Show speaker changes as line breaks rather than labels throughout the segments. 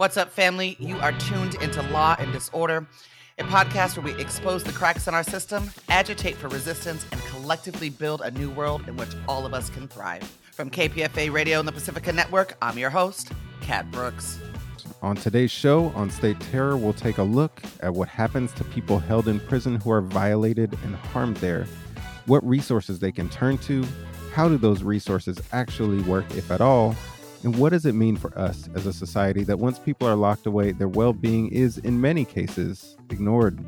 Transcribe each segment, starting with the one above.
What's up, family? You are tuned into Law and Disorder, a podcast where we expose the cracks in our system, agitate for resistance, and collectively build a new world in which all of us can thrive. From KPFA Radio and the Pacifica Network, I'm your host, Kat Brooks.
On today's show, on State Terror, we'll take a look at what happens to people held in prison who are violated and harmed there, what resources they can turn to, how do those resources actually work, if at all, and what does it mean for us as a society that once people are locked away, their well being is, in many cases, ignored?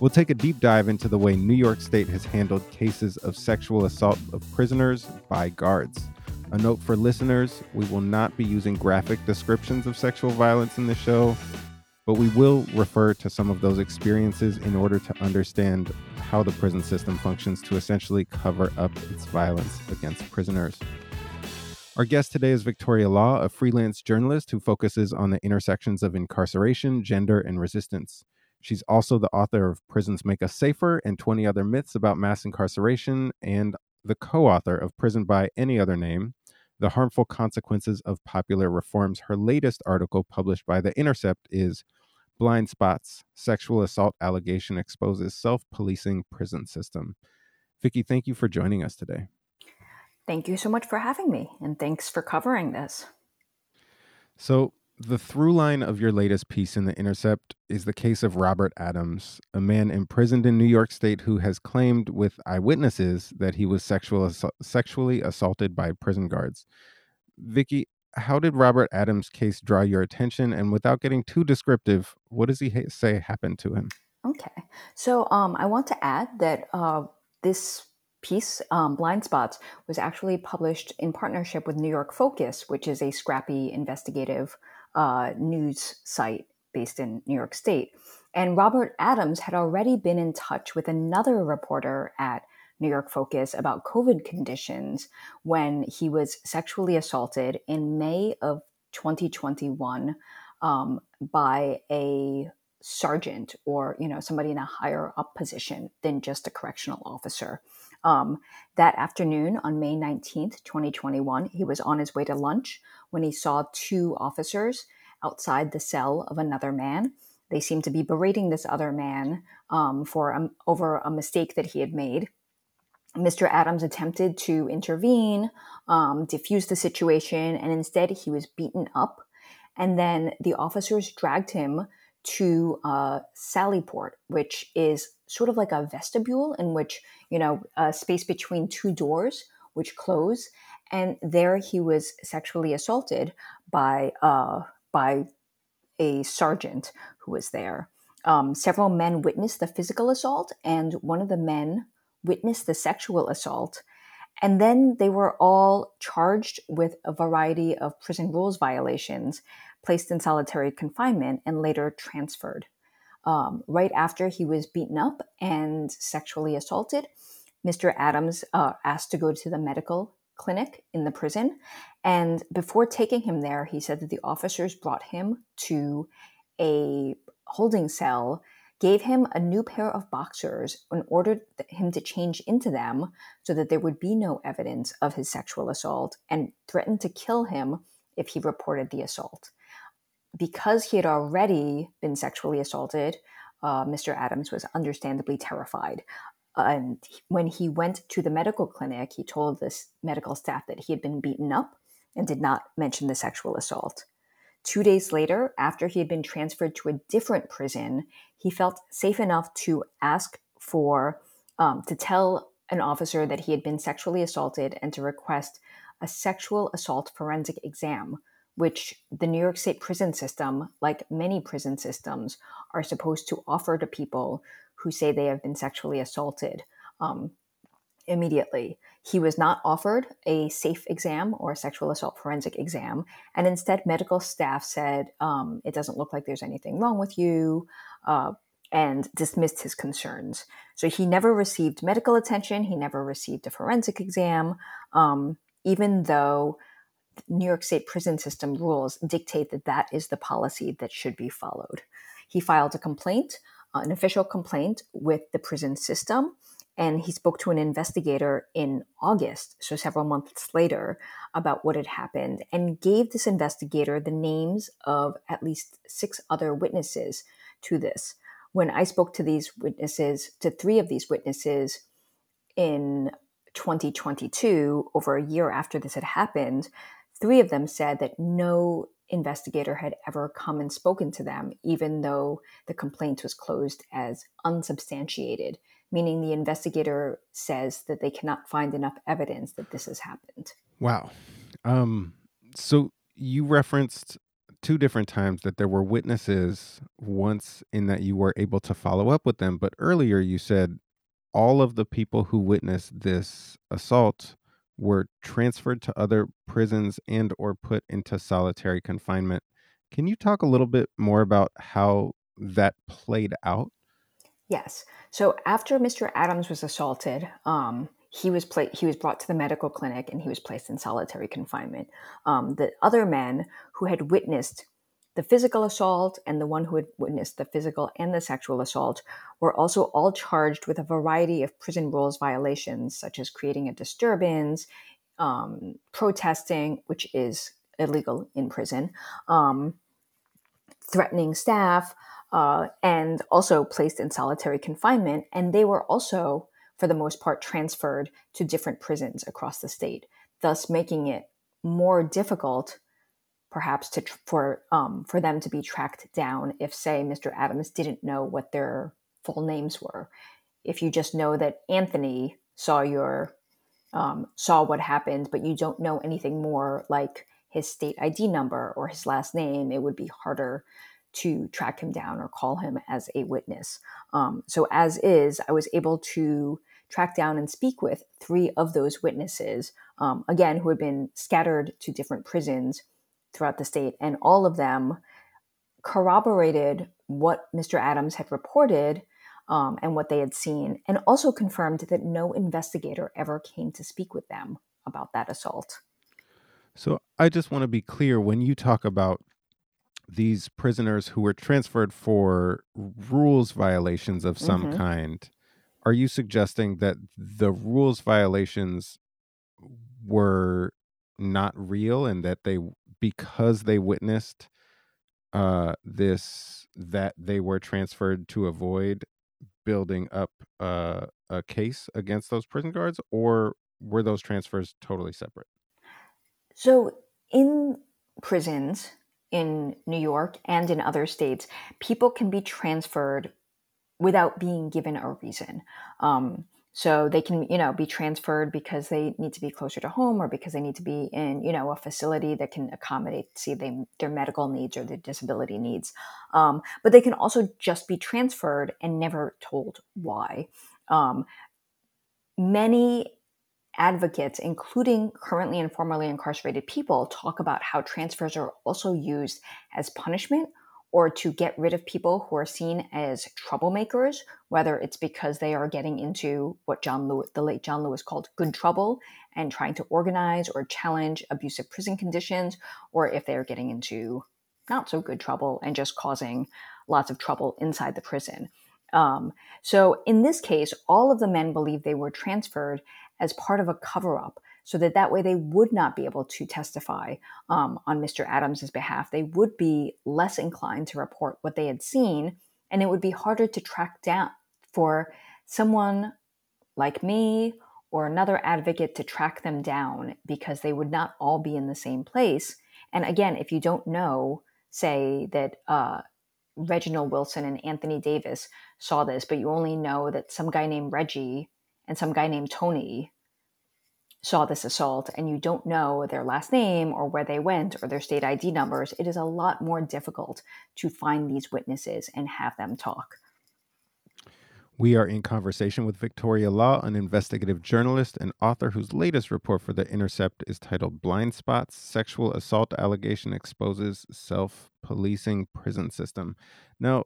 We'll take a deep dive into the way New York State has handled cases of sexual assault of prisoners by guards. A note for listeners we will not be using graphic descriptions of sexual violence in the show, but we will refer to some of those experiences in order to understand how the prison system functions to essentially cover up its violence against prisoners. Our guest today is Victoria Law, a freelance journalist who focuses on the intersections of incarceration, gender, and resistance. She's also the author of Prisons Make Us Safer and 20 Other Myths About Mass Incarceration, and the co author of Prison by Any Other Name The Harmful Consequences of Popular Reforms. Her latest article, published by The Intercept, is Blind Spots Sexual Assault Allegation Exposes Self Policing Prison System. Vicki, thank you for joining us today.
Thank you so much for having me, and thanks for covering this.
So, the through line of your latest piece in The Intercept is the case of Robert Adams, a man imprisoned in New York State who has claimed with eyewitnesses that he was sexual, sexually assaulted by prison guards. Vicki, how did Robert Adams' case draw your attention? And without getting too descriptive, what does he ha- say happened to him?
Okay. So um, I want to add that uh, this piece, um, Blind Spots, was actually published in partnership with New York Focus, which is a scrappy investigative uh, news site based in New York State. And Robert Adams had already been in touch with another reporter at New York Focus about COVID conditions when he was sexually assaulted in May of 2021 um, by a sergeant or you know somebody in a higher up position than just a correctional officer um, that afternoon on May 19th, 2021, he was on his way to lunch when he saw two officers outside the cell of another man. They seemed to be berating this other man um, for um, over a mistake that he had made. Mr. Adams attempted to intervene, um, diffuse the situation, and instead he was beaten up. And then the officers dragged him to uh, Sallyport, which is sort of like a vestibule in which, you know, a space between two doors which close. And there he was sexually assaulted by, uh, by a sergeant who was there. Um, several men witnessed the physical assault, and one of the men witnessed the sexual assault. And then they were all charged with a variety of prison rules violations, placed in solitary confinement, and later transferred. Um, right after he was beaten up and sexually assaulted, Mr. Adams uh, asked to go to the medical clinic in the prison. And before taking him there, he said that the officers brought him to a holding cell, gave him a new pair of boxers, and ordered him to change into them so that there would be no evidence of his sexual assault, and threatened to kill him if he reported the assault because he had already been sexually assaulted, uh, Mr. Adams was understandably terrified. and when he went to the medical clinic, he told this medical staff that he had been beaten up and did not mention the sexual assault. Two days later, after he had been transferred to a different prison, he felt safe enough to ask for, um, to tell an officer that he had been sexually assaulted and to request a sexual assault forensic exam, which the New York State prison system, like many prison systems, are supposed to offer to people who say they have been sexually assaulted um, immediately. He was not offered a safe exam or a sexual assault forensic exam, and instead, medical staff said, um, It doesn't look like there's anything wrong with you. Uh, and dismissed his concerns. So he never received medical attention. He never received a forensic exam, um, even though New York State prison system rules dictate that that is the policy that should be followed. He filed a complaint, uh, an official complaint with the prison system, and he spoke to an investigator in August, so several months later, about what had happened and gave this investigator the names of at least six other witnesses to this. When I spoke to these witnesses, to three of these witnesses in 2022, over a year after this had happened, three of them said that no investigator had ever come and spoken to them, even though the complaint was closed as unsubstantiated meaning the investigator says that they cannot find enough evidence that this has happened.
Wow. Um, so you referenced two different times that there were witnesses once in that you were able to follow up with them, but earlier you said all of the people who witnessed this assault were transferred to other prisons and or put into solitary confinement. Can you talk a little bit more about how that played out?
Yes. So after Mr. Adams was assaulted, um, he was pla- he was brought to the medical clinic and he was placed in solitary confinement. Um, the other men who had witnessed the physical assault and the one who had witnessed the physical and the sexual assault were also all charged with a variety of prison rules violations, such as creating a disturbance, um, protesting, which is illegal in prison, um, threatening staff, uh, and also placed in solitary confinement. And they were also, for the most part, transferred to different prisons across the state, thus making it more difficult, perhaps, to for um, for them to be tracked down. If, say, Mr. Adams didn't know what their full names were, if you just know that Anthony saw your um, saw what happened, but you don't know anything more, like his state ID number or his last name, it would be harder to track him down or call him as a witness. Um, so, as is, I was able to track down and speak with three of those witnesses, um, again, who had been scattered to different prisons throughout the state, and all of them corroborated what Mr. Adams had reported um, and what they had seen, and also confirmed that no investigator ever came to speak with them about that assault.
So I just want to be clear when you talk about these prisoners who were transferred for rules violations of some mm-hmm. kind, are you suggesting that the rules violations were not real and that they because they witnessed uh this that they were transferred to avoid building up uh, a case against those prison guards or were those transfers totally separate
so in prisons in New York and in other states, people can be transferred without being given a reason. Um, so they can, you know, be transferred because they need to be closer to home or because they need to be in, you know, a facility that can accommodate, see, they, their medical needs or their disability needs. Um, but they can also just be transferred and never told why. Um, many advocates, including currently and formerly incarcerated people, talk about how transfers are also used as punishment or to get rid of people who are seen as troublemakers, whether it's because they are getting into what John Lewis, the late John Lewis called good trouble and trying to organize or challenge abusive prison conditions, or if they are getting into not so good trouble and just causing lots of trouble inside the prison. Um, so in this case, all of the men believe they were transferred as part of a cover up so that that way they would not be able to testify um, on Mr. Adams's behalf. They would be less inclined to report what they had seen, and it would be harder to track down for someone like me or another advocate to track them down because they would not all be in the same place. And again, if you don't know, say that uh, Reginald Wilson and Anthony Davis saw this, but you only know that some guy named Reggie and some guy named Tony saw this assault and you don't know their last name or where they went or their state ID numbers, it is a lot more difficult to find these witnesses and have them talk.
We are in conversation with Victoria Law, an investigative journalist and author whose latest report for The Intercept is titled Blind Spots Sexual Assault Allegation Exposes Self Policing Prison System. Now,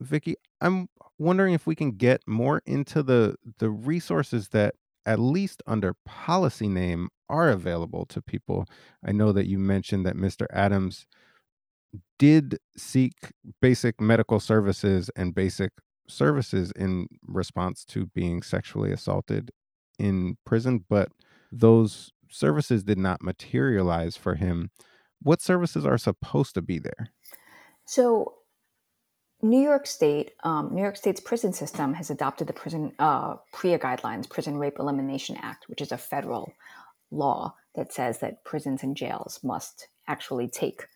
Vicky, I'm wondering if we can get more into the the resources that at least under policy name are available to people. I know that you mentioned that Mr. Adams did seek basic medical services and basic services in response to being sexually assaulted in prison, but those services did not materialize for him. What services are supposed to be there?
So, New York State, um, New York State's prison system has adopted the prison uh, PREA guidelines, Prison Rape Elimination Act, which is a federal law that says that prisons and jails must actually take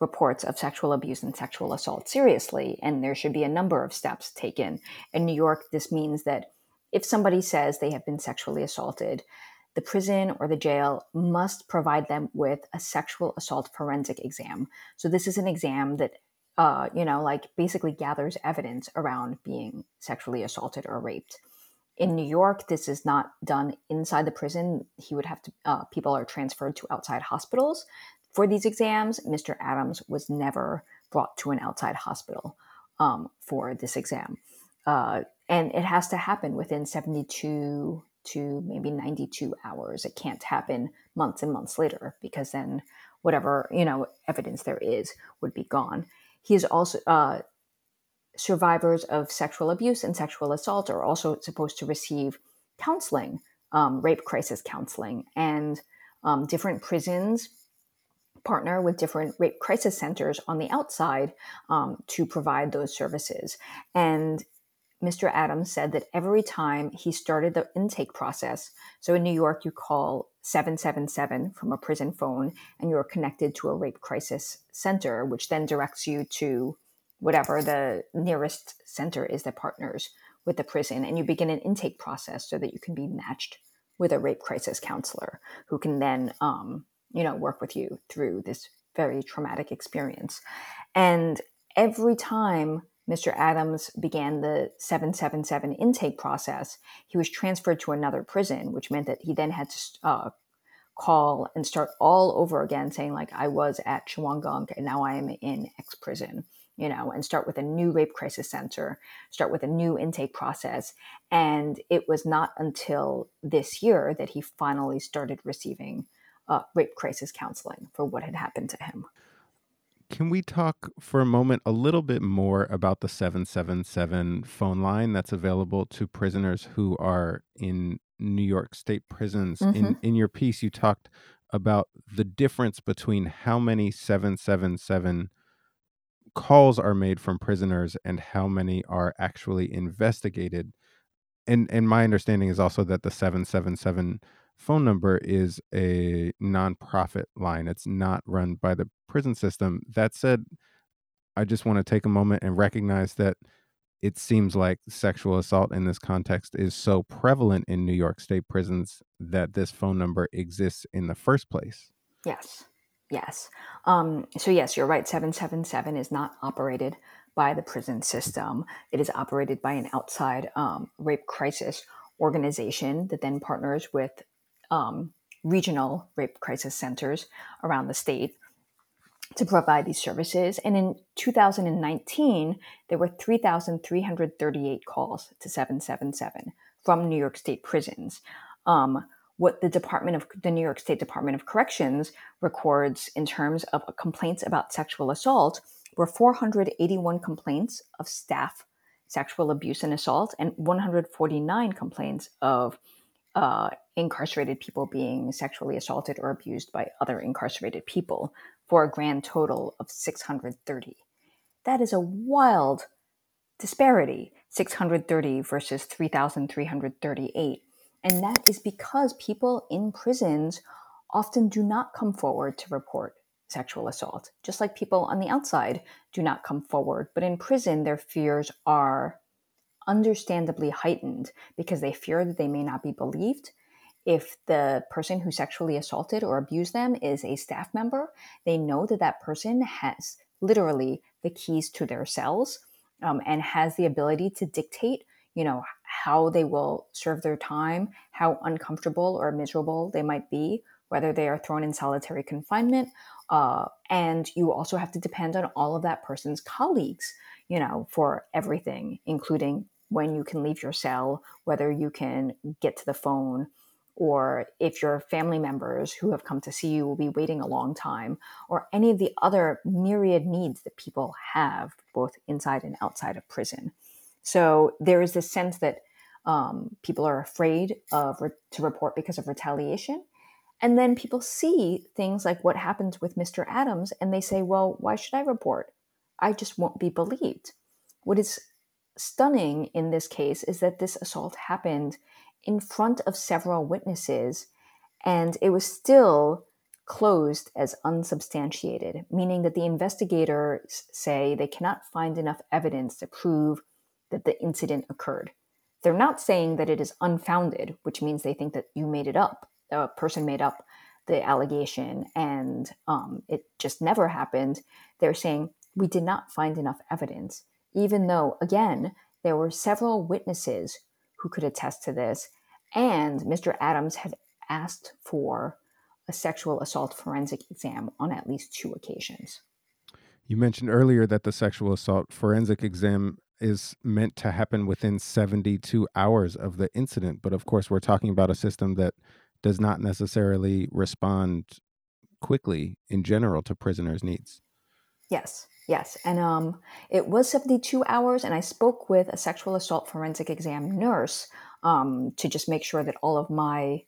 reports of sexual abuse and sexual assault seriously, and there should be a number of steps taken. In New York, this means that if somebody says they have been sexually assaulted, the prison or the jail must provide them with a sexual assault forensic exam. So this is an exam that uh, you know, like basically gathers evidence around being sexually assaulted or raped. In New York, this is not done inside the prison. He would have to, uh, people are transferred to outside hospitals for these exams. Mr. Adams was never brought to an outside hospital um, for this exam. Uh, and it has to happen within 72 to maybe 92 hours. It can't happen months and months later because then whatever, you know, evidence there is would be gone. He is also, uh, survivors of sexual abuse and sexual assault are also supposed to receive counseling, um, rape crisis counseling, and um, different prisons partner with different rape crisis centers on the outside um, to provide those services. And Mr. Adams said that every time he started the intake process, so in New York, you call 777 from a prison phone and you're connected to a rape crisis center, which then directs you to whatever the nearest center is that partners with the prison. And you begin an intake process so that you can be matched with a rape crisis counselor who can then um, you know, work with you through this very traumatic experience. And every time Mr. Adams began the 777 intake process, he was transferred to another prison, which meant that he then had to uh, call and start all over again, saying, like, I was at Shawangunk and now I am in X prison, you know, and start with a new rape crisis center, start with a new intake process. And it was not until this year that he finally started receiving uh, rape crisis counseling for what had happened to him.
Can we talk for a moment a little bit more about the 777 phone line that's available to prisoners who are in New York State prisons? Mm-hmm. In in your piece you talked about the difference between how many 777 calls are made from prisoners and how many are actually investigated. And and my understanding is also that the 777 phone number is a nonprofit line. It's not run by the prison system. That said, I just want to take a moment and recognize that it seems like sexual assault in this context is so prevalent in New York State prisons that this phone number exists in the first place.
Yes. Yes. Um, so, yes, you're right. 777 is not operated by the prison system, it is operated by an outside um, rape crisis organization that then partners with um, regional rape crisis centers around the state to provide these services. And in 2019, there were 3,338 calls to 777 from New York State prisons. Um, what the Department of the New York State Department of Corrections records in terms of complaints about sexual assault were 481 complaints of staff sexual abuse and assault and 149 complaints of uh, incarcerated people being sexually assaulted or abused by other incarcerated people for a grand total of 630. That is a wild disparity 630 versus 3,338. And that is because people in prisons often do not come forward to report sexual assault, just like people on the outside do not come forward. But in prison, their fears are understandably heightened because they fear that they may not be believed. If the person who sexually assaulted or abused them is a staff member, they know that that person has literally the keys to their cells um, and has the ability to dictate, you know, how they will serve their time, how uncomfortable or miserable they might be, whether they are thrown in solitary confinement. Uh, and you also have to depend on all of that person's colleagues, you know, for everything, including when you can leave your cell, whether you can get to the phone, or if your family members who have come to see you will be waiting a long time, or any of the other myriad needs that people have both inside and outside of prison. So there is this sense that um, people are afraid of re- to report because of retaliation. And then people see things like what happens with Mr. Adams and they say, well, why should I report? I just won't be believed. What is stunning in this case is that this assault happened in front of several witnesses and it was still closed as unsubstantiated, meaning that the investigators say they cannot find enough evidence to prove that the incident occurred. They're not saying that it is unfounded, which means they think that you made it up. A person made up the allegation and um, it just never happened. They're saying we did not find enough evidence, even though, again, there were several witnesses who could attest to this. And Mr. Adams had asked for a sexual assault forensic exam on at least two occasions.
You mentioned earlier that the sexual assault forensic exam is meant to happen within 72 hours of the incident. But of course, we're talking about a system that does not necessarily respond quickly in general to prisoners' needs.
Yes, yes. And um, it was 72 hours, and I spoke with a sexual assault forensic exam nurse um, to just make sure that all of my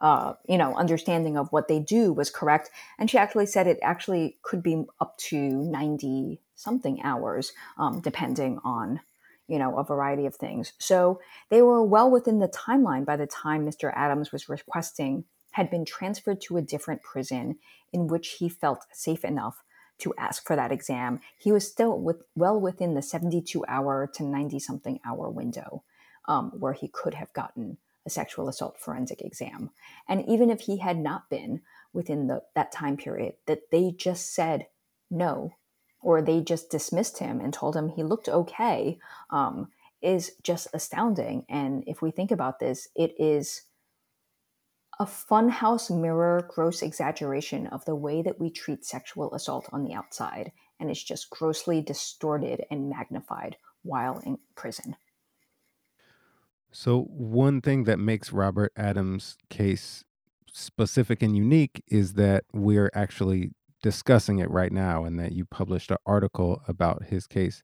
uh, you know, understanding of what they do was correct. And she actually said it actually could be up to 90 something hours, um, depending on, you know, a variety of things. So they were well within the timeline by the time Mr. Adams was requesting had been transferred to a different prison in which he felt safe enough to ask for that exam. He was still with, well within the 72 hour to 90 something hour window um, where he could have gotten a sexual assault forensic exam. And even if he had not been within the, that time period, that they just said no, or they just dismissed him and told him he looked okay, um, is just astounding. And if we think about this, it is a funhouse mirror gross exaggeration of the way that we treat sexual assault on the outside. And it's just grossly distorted and magnified while in prison.
So, one thing that makes Robert Adams' case specific and unique is that we're actually discussing it right now and that you published an article about his case.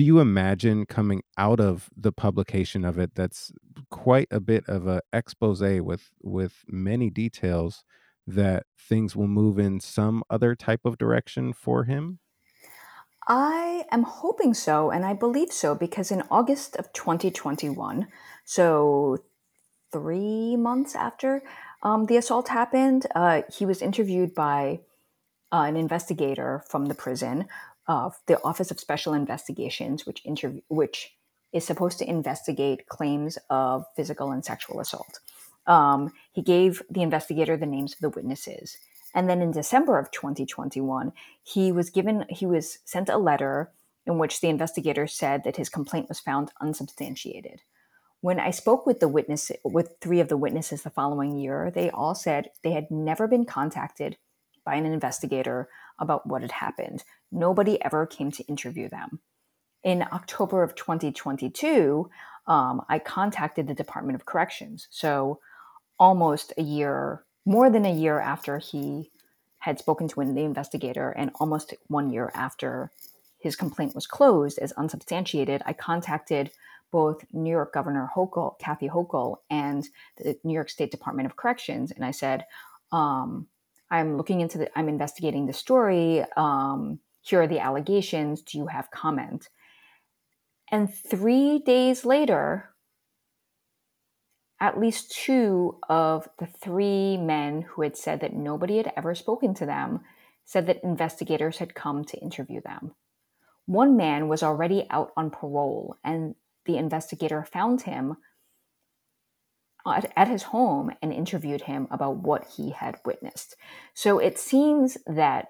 Do you imagine coming out of the publication of it that's quite a bit of a expose with with many details that things will move in some other type of direction for him?
I am hoping so, and I believe so, because in August of 2021, so three months after um, the assault happened, uh, he was interviewed by uh, an investigator from the prison, uh, the Office of Special Investigations, which interview which is supposed to investigate claims of physical and sexual assault. Um, he gave the investigator the names of the witnesses. And then in December of 2021, he was given, he was sent a letter in which the investigator said that his complaint was found unsubstantiated. When I spoke with the witness, with three of the witnesses the following year, they all said they had never been contacted by an investigator about what had happened. Nobody ever came to interview them. In October of 2022, um, I contacted the Department of Corrections. So almost a year more than a year after he had spoken to the investigator and almost one year after his complaint was closed as unsubstantiated, I contacted both New York Governor Hochul, Kathy Hochul, and the New York State Department of Corrections, and I said, um, "I'm looking into the, I'm investigating the story. Um, here are the allegations. Do you have comment?" And three days later, at least two of the three men who had said that nobody had ever spoken to them said that investigators had come to interview them. One man was already out on parole, and the investigator found him at, at, his home and interviewed him about what he had witnessed. So it seems that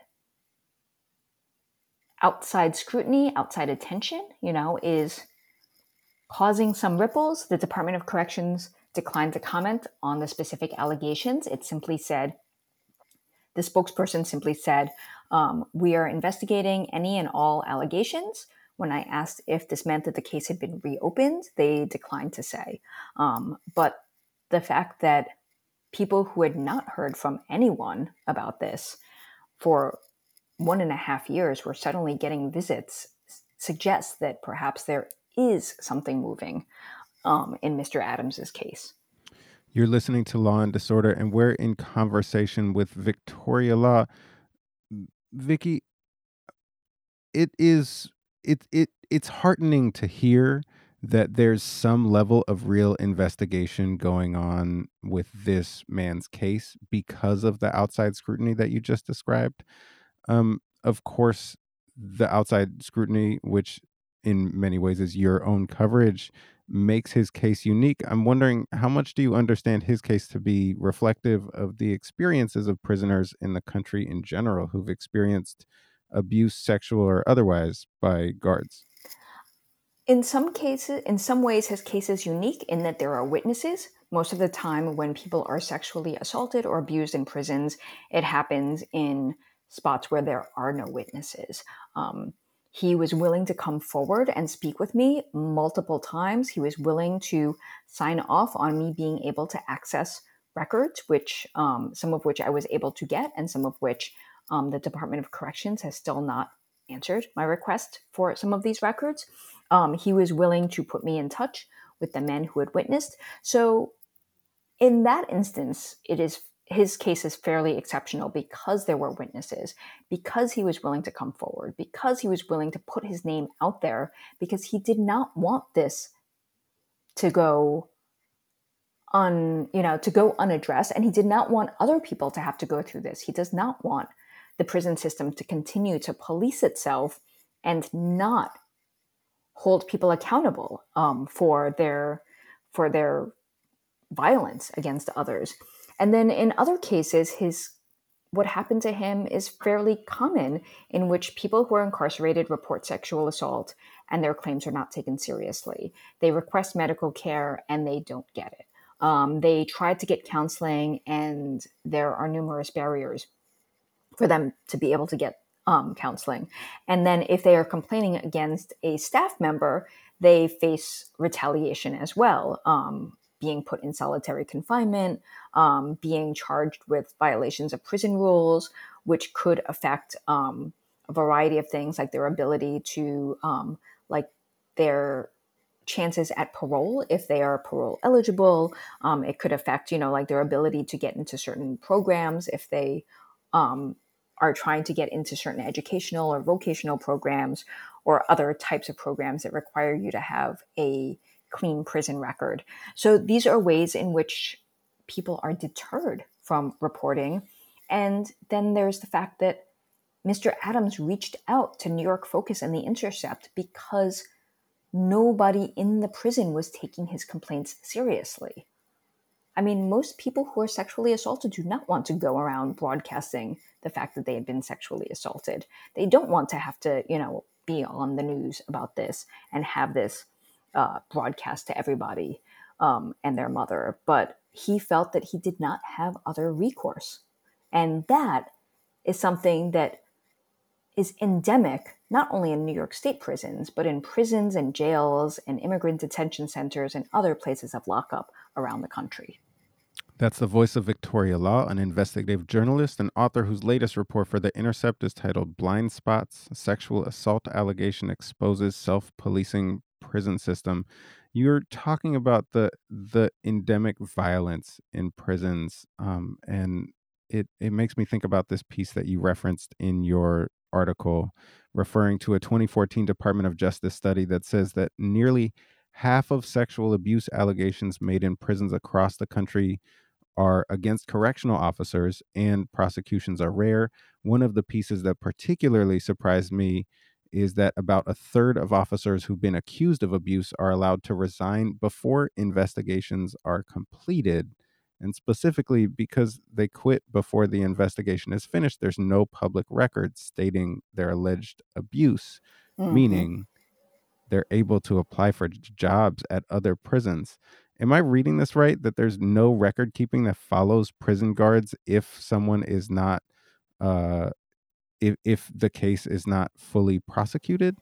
outside scrutiny, outside attention, you know, is causing some ripples. The Department of Corrections declined to comment on the specific allegations. It simply said, the spokesperson simply said, um, We are investigating any and all allegations. When I asked if this meant that the case had been reopened, they declined to say. Um, but the fact that people who had not heard from anyone about this for one and a half years were suddenly getting visits suggests that perhaps there is something moving um, in Mr. Adams's case.
You're listening to Law and Disorder, and we're in conversation with Victoria Law. Vicky, it is it it it's heartening to hear that there's some level of real investigation going on with this man's case because of the outside scrutiny that you just described. Um, of course, the outside scrutiny, which in many ways is your own coverage, makes his case unique. I'm wondering how much do you understand his case to be reflective of the experiences of prisoners in the country in general who've experienced abuse, sexual or otherwise, by guards?
In some cases, in some ways, his case is unique in that there are witnesses. Most of the time, when people are sexually assaulted or abused in prisons, it happens in spots where there are no witnesses. Um, he was willing to come forward and speak with me multiple times. He was willing to sign off on me being able to access records, which um, some of which I was able to get, and some of which um, the Department of Corrections has still not answered my request for some of these records. Um, he was willing to put me in touch with the men who had witnessed. So, in that instance, it is his case is fairly exceptional because there were witnesses, because he was willing to come forward, because he was willing to put his name out there, because he did not want this to go on, you know, to go unaddressed, and he did not want other people to have to go through this. He does not want the prison system to continue to police itself and not hold people accountable um, for their for their violence against others. And then in other cases, his what happened to him is fairly common in which people who are incarcerated report sexual assault and their claims are not taken seriously. They request medical care and they don't get it. Um, they try to get counseling and there are numerous barriers for them to be able to get um, counseling. And then if they are complaining against a staff member, they face retaliation as well, um, being put in solitary confinement, um, being charged with violations of prison rules, which could affect um, a variety of things like their ability to, um, like their chances at parole if they are parole eligible. Um, it could affect, you know, like their ability to get into certain programs if they are trying to get into certain educational or vocational programs or other types of programs that require you to have a clean prison record. So these are ways in which people are deterred from reporting. And then there's the fact that Mr. Adams reached out to New York Focus and The Intercept because nobody in the prison was taking his complaints seriously. I mean, most people who are sexually assaulted do not want to go around broadcasting the fact that they have been sexually assaulted. They don't want to have to, you know, be on the news about this and have this uh, broadcast to everybody um, and their mother. But he felt that he did not have other recourse. And that is something that is endemic not only in New York State prisons, but in prisons and jails and immigrant detention centers and other places of lockup around the country.
That's the voice of Victoria Law, an investigative journalist and author whose latest report for The Intercept is titled Blind Spots Sexual Assault Allegation Exposes Self Policing Prison System. You're talking about the the endemic violence in prisons, um, and it, it makes me think about this piece that you referenced in your article referring to a 2014 Department of Justice study that says that nearly half of sexual abuse allegations made in prisons across the country are against correctional officers and prosecutions are rare. One of the pieces that particularly surprised me is that about a third of officers who've been accused of abuse are allowed to resign before investigations are completed and specifically because they quit before the investigation is finished there's no public record stating their alleged abuse mm-hmm. meaning they're able to apply for jobs at other prisons am i reading this right that there's no record keeping that follows prison guards if someone is not uh if if the case is not fully prosecuted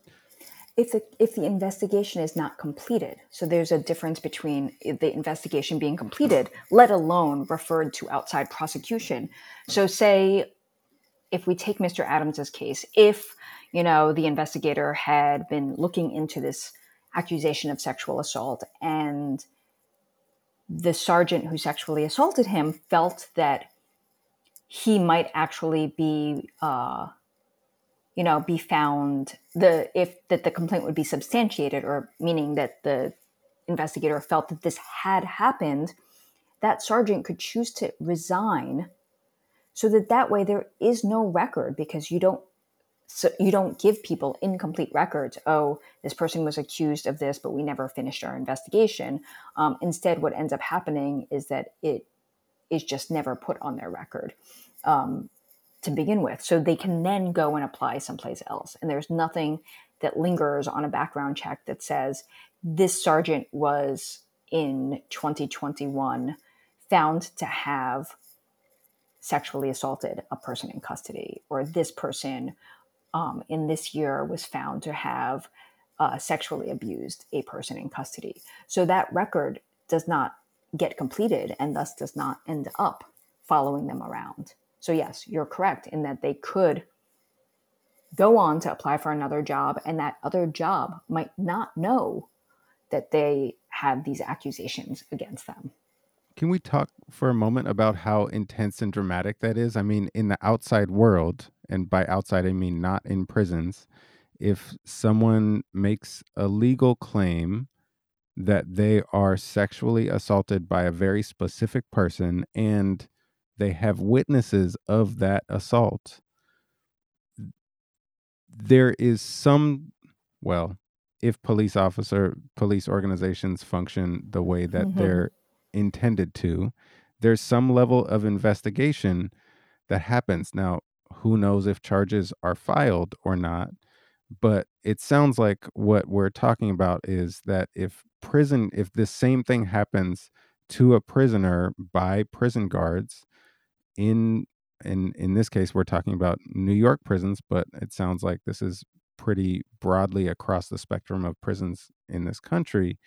if the if the investigation is not completed so there's a difference between the investigation being completed let alone referred to outside prosecution so say if we take mr adams's case if you know the investigator had been looking into this accusation of sexual assault. And the sergeant who sexually assaulted him felt that he might actually be, uh, you know, be found the if that the complaint would be substantiated, or meaning that the investigator felt that this had happened, that sergeant could choose to resign, so that that way there is no record because you don't so you don't give people incomplete records oh this person was accused of this but we never finished our investigation. Um, instead what ends up happening is that it is just never put on their record um, to begin with. So they can then go and apply someplace else. And there's nothing that lingers on a background check that says this sergeant was in 2021 found to have sexually assaulted a person in custody or this person um, in this year was found to have uh, sexually abused a person in custody. So that record does not get completed and thus does not end up following them around. So, yes, you're correct in that they could go on to apply for another job, and that other job might not know that they have these accusations against them.
Can we talk for a moment about how intense and dramatic that is? I mean, in the outside world, and by outside I mean not in prisons, if someone makes a legal claim that they are sexually assaulted by a very specific person and they have witnesses of that assault, there is some, well, if police officer, police organizations function the way that mm-hmm. they're intended to, there's some level of investigation that happens. Now, who knows if charges are filed or not? But it sounds like what we're talking about is that if prison, if this same thing happens to a prisoner by prison guards in in in this case we're talking about New York prisons, but it sounds like this is pretty broadly across the spectrum of prisons in this country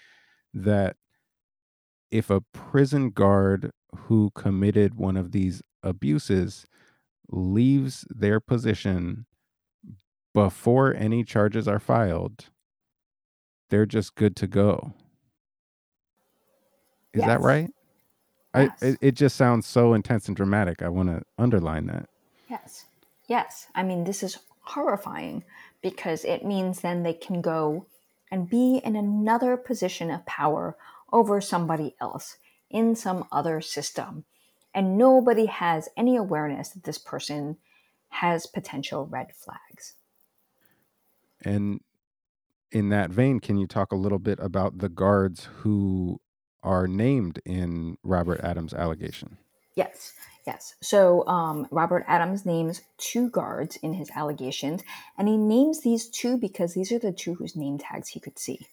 that if a prison guard who committed one of these abuses leaves their position before any charges are filed, they're just good to go. Is yes. that right? Yes. I it, it just sounds so intense and dramatic. I want to underline that.
Yes. Yes. I mean, this is horrifying because it means then they can go and be in another position of power over somebody else in some other system. And nobody has any awareness that this person has potential red flags.
And in that vein, can you talk a little bit about the guards who are named in Robert Adams' allegation?
Yes, yes. So um, Robert Adams names two guards in his allegations, and he names these two because these are the two whose name tags he could see.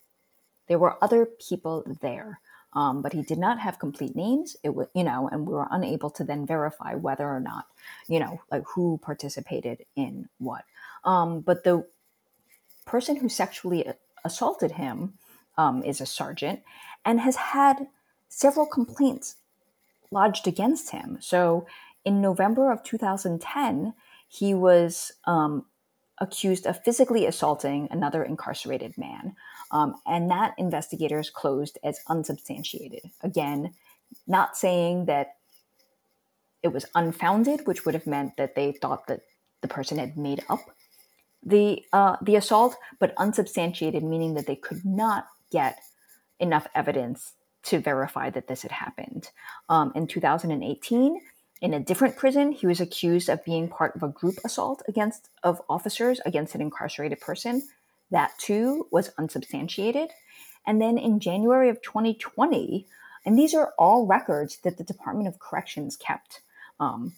There were other people there, um, but he did not have complete names. It was, you know, and we were unable to then verify whether or not, you know, like who participated in what. Um, but the person who sexually assaulted him um, is a sergeant and has had several complaints lodged against him. So in November of 2010, he was um, accused of physically assaulting another incarcerated man. Um, and that investigator is closed as unsubstantiated. Again, not saying that it was unfounded, which would have meant that they thought that the person had made up the uh, the assault, but unsubstantiated, meaning that they could not get enough evidence to verify that this had happened. Um, in 2018, in a different prison, he was accused of being part of a group assault against of officers against an incarcerated person. That too was unsubstantiated. And then in January of 2020, and these are all records that the Department of Corrections kept. Um,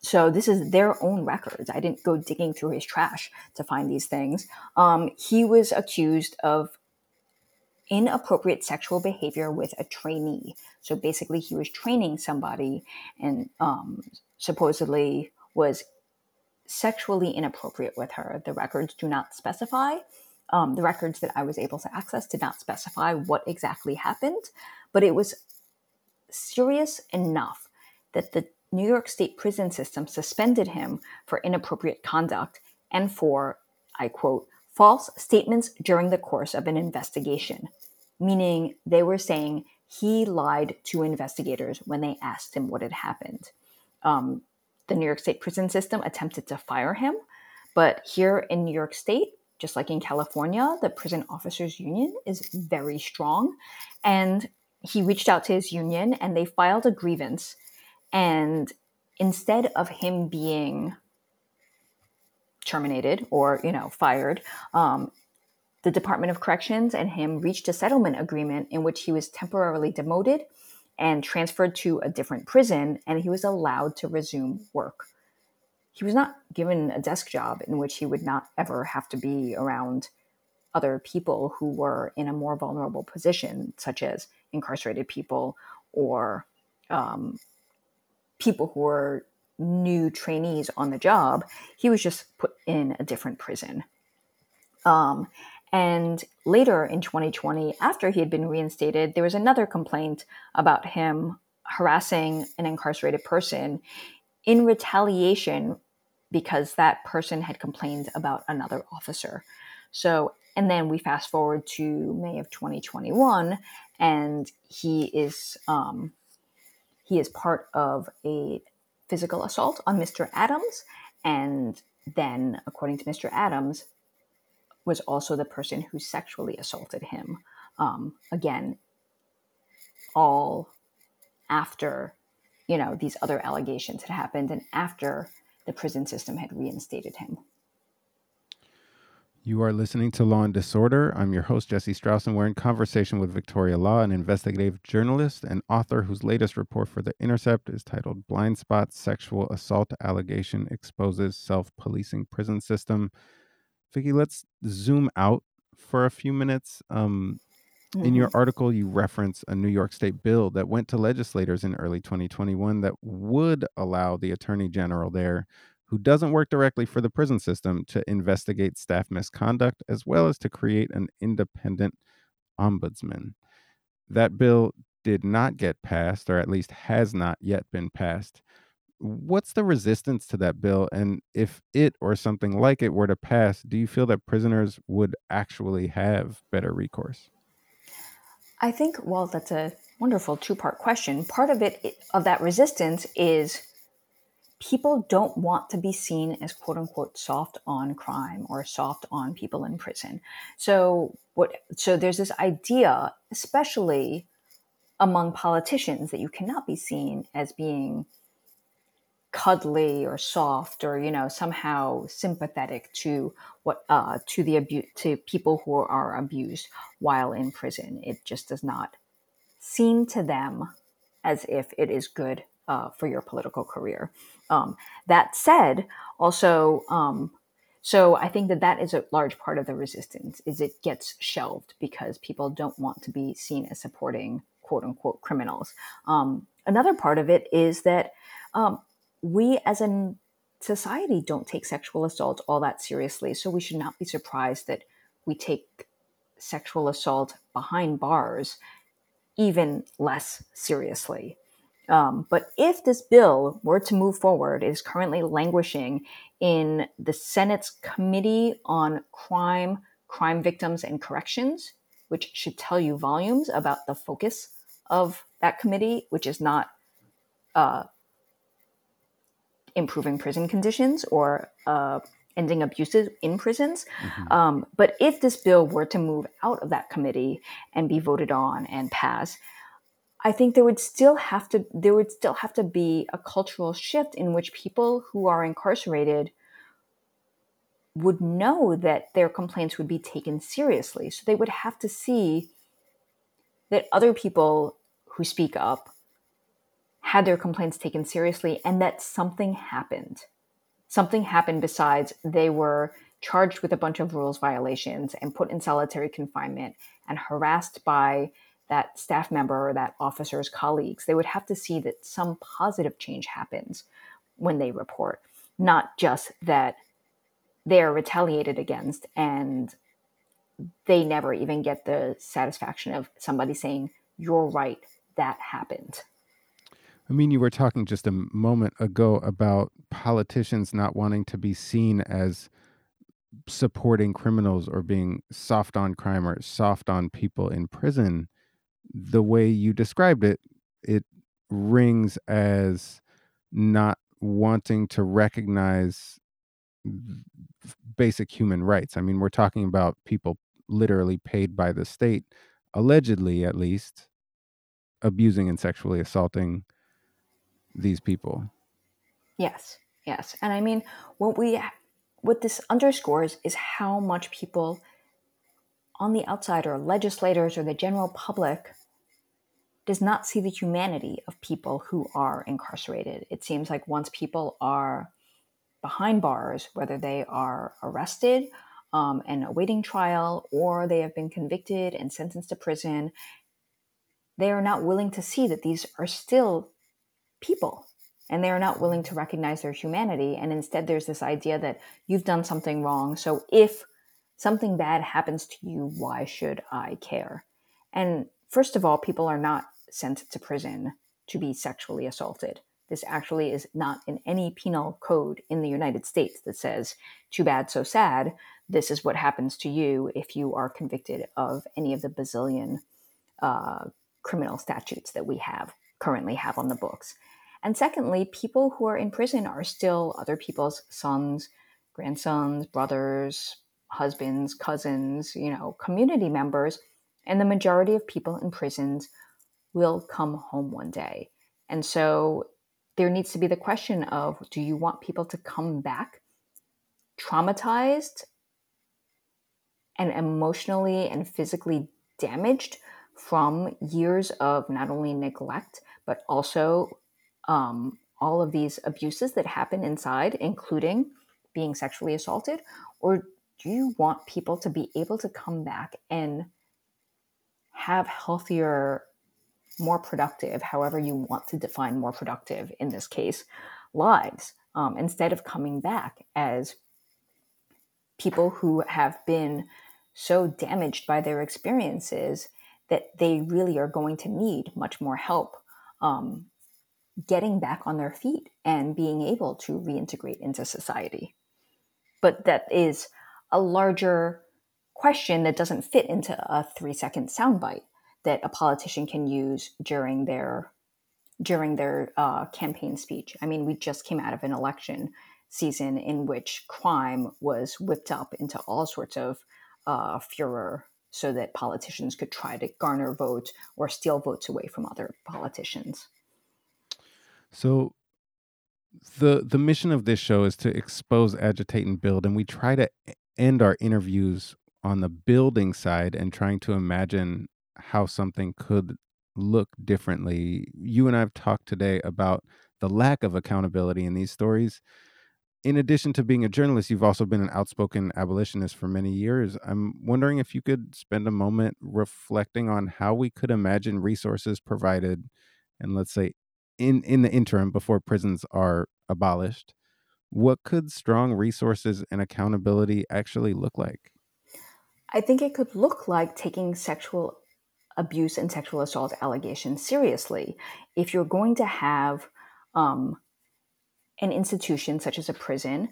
so this is their own records. I didn't go digging through his trash to find these things. Um, he was accused of inappropriate sexual behavior with a trainee. So basically, he was training somebody and um, supposedly was sexually inappropriate with her. The records do not specify. Um, the records that I was able to access did not specify what exactly happened, but it was serious enough that the New York State prison system suspended him for inappropriate conduct and for, I quote, false statements during the course of an investigation, meaning they were saying he lied to investigators when they asked him what had happened. Um, the New York State prison system attempted to fire him, but here in New York State, just like in California, the prison officers union is very strong. And he reached out to his union and they filed a grievance. And instead of him being terminated or, you know, fired, um, the Department of Corrections and him reached a settlement agreement in which he was temporarily demoted and transferred to a different prison and he was allowed to resume work. He was not given a desk job in which he would not ever have to be around other people who were in a more vulnerable position, such as incarcerated people or um, people who were new trainees on the job. He was just put in a different prison. Um, and later in 2020, after he had been reinstated, there was another complaint about him harassing an incarcerated person in retaliation because that person had complained about another officer. So, and then we fast forward to May of 2021, and he is um, he is part of a physical assault on Mr. Adams, and then, according to Mr. Adams, was also the person who sexually assaulted him. Um, again, all after, you know, these other allegations had happened and after the prison system had reinstated him.
You are listening to Law and Disorder. I'm your host, Jesse Strauss, and we're in conversation with Victoria Law, an investigative journalist and author whose latest report for The Intercept is titled Blind Spot Sexual Assault Allegation Exposes Self Policing Prison System. Vikki, let's zoom out for a few minutes. Um, mm-hmm. In your article, you reference a New York State bill that went to legislators in early 2021 that would allow the attorney general there, who doesn't work directly for the prison system, to investigate staff misconduct as well as to create an independent ombudsman. That bill did not get passed, or at least has not yet been passed what's the resistance to that bill? And if it or something like it were to pass, do you feel that prisoners would actually have better recourse?
I think, well, that's a wonderful two part question. Part of it, of that resistance, is people don't want to be seen as quote unquote soft on crime or soft on people in prison. So, what, so there's this idea, especially among politicians, that you cannot be seen as being cuddly or soft or you know somehow sympathetic to what uh, to the abuse to people who are abused while in prison. It just does not seem to them as if it is good uh, for your political career. Um, that said, also. Um, so I think that that is a large part of the resistance is it gets shelved because people don't want to be seen as supporting quote unquote criminals. Um, another part of it is that um, we as a society don't take sexual assault all that seriously. So we should not be surprised that we take sexual assault behind bars even less seriously. Um, but if this bill were to move forward, it is currently languishing in the Senate's Committee on Crime, Crime Victims, and Corrections, which should tell you volumes about the focus of that committee, which is not uh, improving prison conditions or uh, ending abuses in prisons. Mm-hmm. Um, but if this bill were to move out of that committee and be voted on and pass, I think there would still have to there would still have to be a cultural shift in which people who are incarcerated would know that their complaints would be taken seriously. So they would have to see that other people who speak up had their complaints taken seriously and that something happened. Something happened besides they were charged with a bunch of rules violations and put in solitary confinement and harassed by that staff member or that officer's colleagues. They would have to see that some positive change happens when they report, not just that they're retaliated against and they never even get the satisfaction of somebody saying, You're right, that happened.
I mean, you were talking just a moment ago about politicians not wanting to be seen as supporting criminals or being soft on crime or soft on people in prison, the way you described it, it rings as not wanting to recognize basic human rights. I mean, we're talking about people literally paid by the state, allegedly at least, abusing and sexually assaulting these people.
Yes, yes. And I mean, what we what this underscores is how much people on the outside or legislators or the general public does not see the humanity of people who are incarcerated. It seems like once people are behind bars, whether they are arrested um, and awaiting trial or they have been convicted and sentenced to prison, they are not willing to see that these are still people and they are not willing to recognize their humanity. And instead, there's this idea that you've done something wrong. So if something bad happens to you, why should I care? And first of all, people are not sent to prison to be sexually assaulted. This actually is not in any penal code in the United States that says, too bad, so sad. This is what happens to you if you are convicted of any of the bazillion uh, criminal statutes that we have currently have on the books. And secondly, people who are in prison are still other people's sons, grandsons, brothers, husbands, cousins, you know, community members. And the majority of people in prisons will come home one day. And so there needs to be the question of do you want people to come back traumatized and emotionally and physically damaged from years of not only neglect, but also um, all of these abuses that happen inside, including being sexually assaulted? Or do you want people to be able to come back and have healthier, more productive, however you want to define more productive in this case, lives, um, instead of coming back as people who have been so damaged by their experiences that they really are going to need much more help um, getting back on their feet and being able to reintegrate into society. But that is a larger question that doesn't fit into a three second soundbite that a politician can use during their during their uh, campaign speech. I mean, we just came out of an election season in which crime was whipped up into all sorts of uh, furor so that politicians could try to garner votes or steal votes away from other politicians.
So the the mission of this show is to expose, agitate, and build, and we try to end our interviews on the building side and trying to imagine how something could look differently. You and I have talked today about the lack of accountability in these stories. In addition to being a journalist, you've also been an outspoken abolitionist for many years. I'm wondering if you could spend a moment reflecting on how we could imagine resources provided and let's say in in the interim before prisons are abolished what could strong resources and accountability actually look like?
I think it could look like taking sexual abuse and sexual assault allegations seriously. If you're going to have um, an institution such as a prison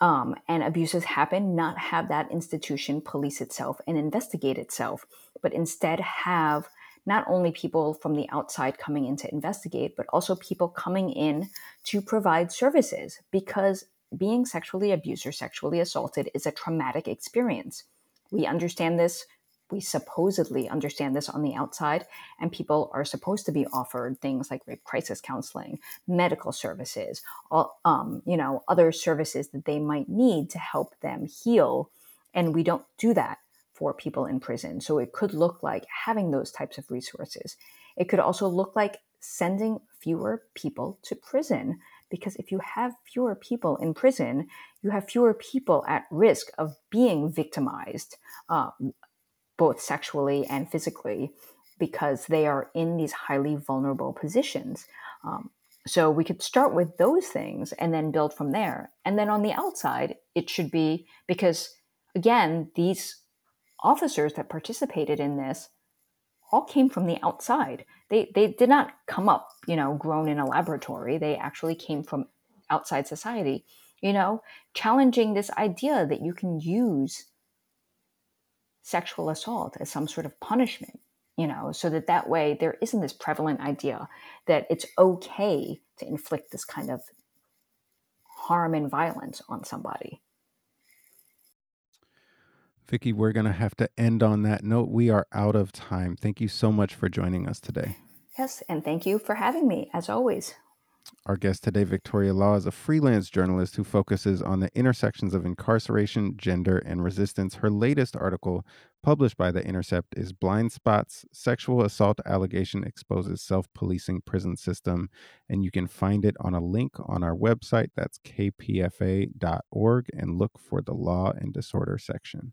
um, and abuses happen not have that institution police itself and investigate itself but instead have not only people from the outside coming in to investigate, but also people coming in to provide services because being sexually abused or sexually assaulted is a traumatic experience. We understand this. We supposedly understand this on the outside, and people are supposed to be offered things like rape crisis counseling, medical services, all, um, you know, other services that they might need to help them heal. And we don't do that for people in prison. So it could look like having those types of resources. It could also look like sending fewer people to prison because if you have fewer people in prison, you have fewer people at risk of being victimized, uh, both sexually and physically, because they are in these highly vulnerable positions. Um, so we could start with those things and then build from there. And then on the outside, it should be because, again, these officers that participated in this all came from the outside. They they did not come up, you know, grown in a laboratory. They actually came from outside society. you know, challenging this idea that you can use sexual assault as some sort of punishment, you know, so that that way there isn't this prevalent idea that it's okay to inflict this kind of harm and violence on somebody.
Vikki, we're going to have to end on that note. We are out of time. Thank you so much for joining us today.
Yes, and thank you for having me, as always.
Our guest today, Victoria Law, is a freelance journalist who focuses on the intersections of incarceration, gender, and resistance. Her latest article, published by The Intercept, is Blind Spots Sexual Assault Allegation Exposes Self Policing Prison System. And you can find it on a link on our website. That's kpfa.org and look for the Law and Disorder section.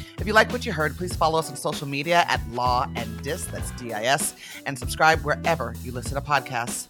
If you like what you heard, please follow us on social media at Law and Dis, that's D I S, and subscribe wherever you listen to podcasts.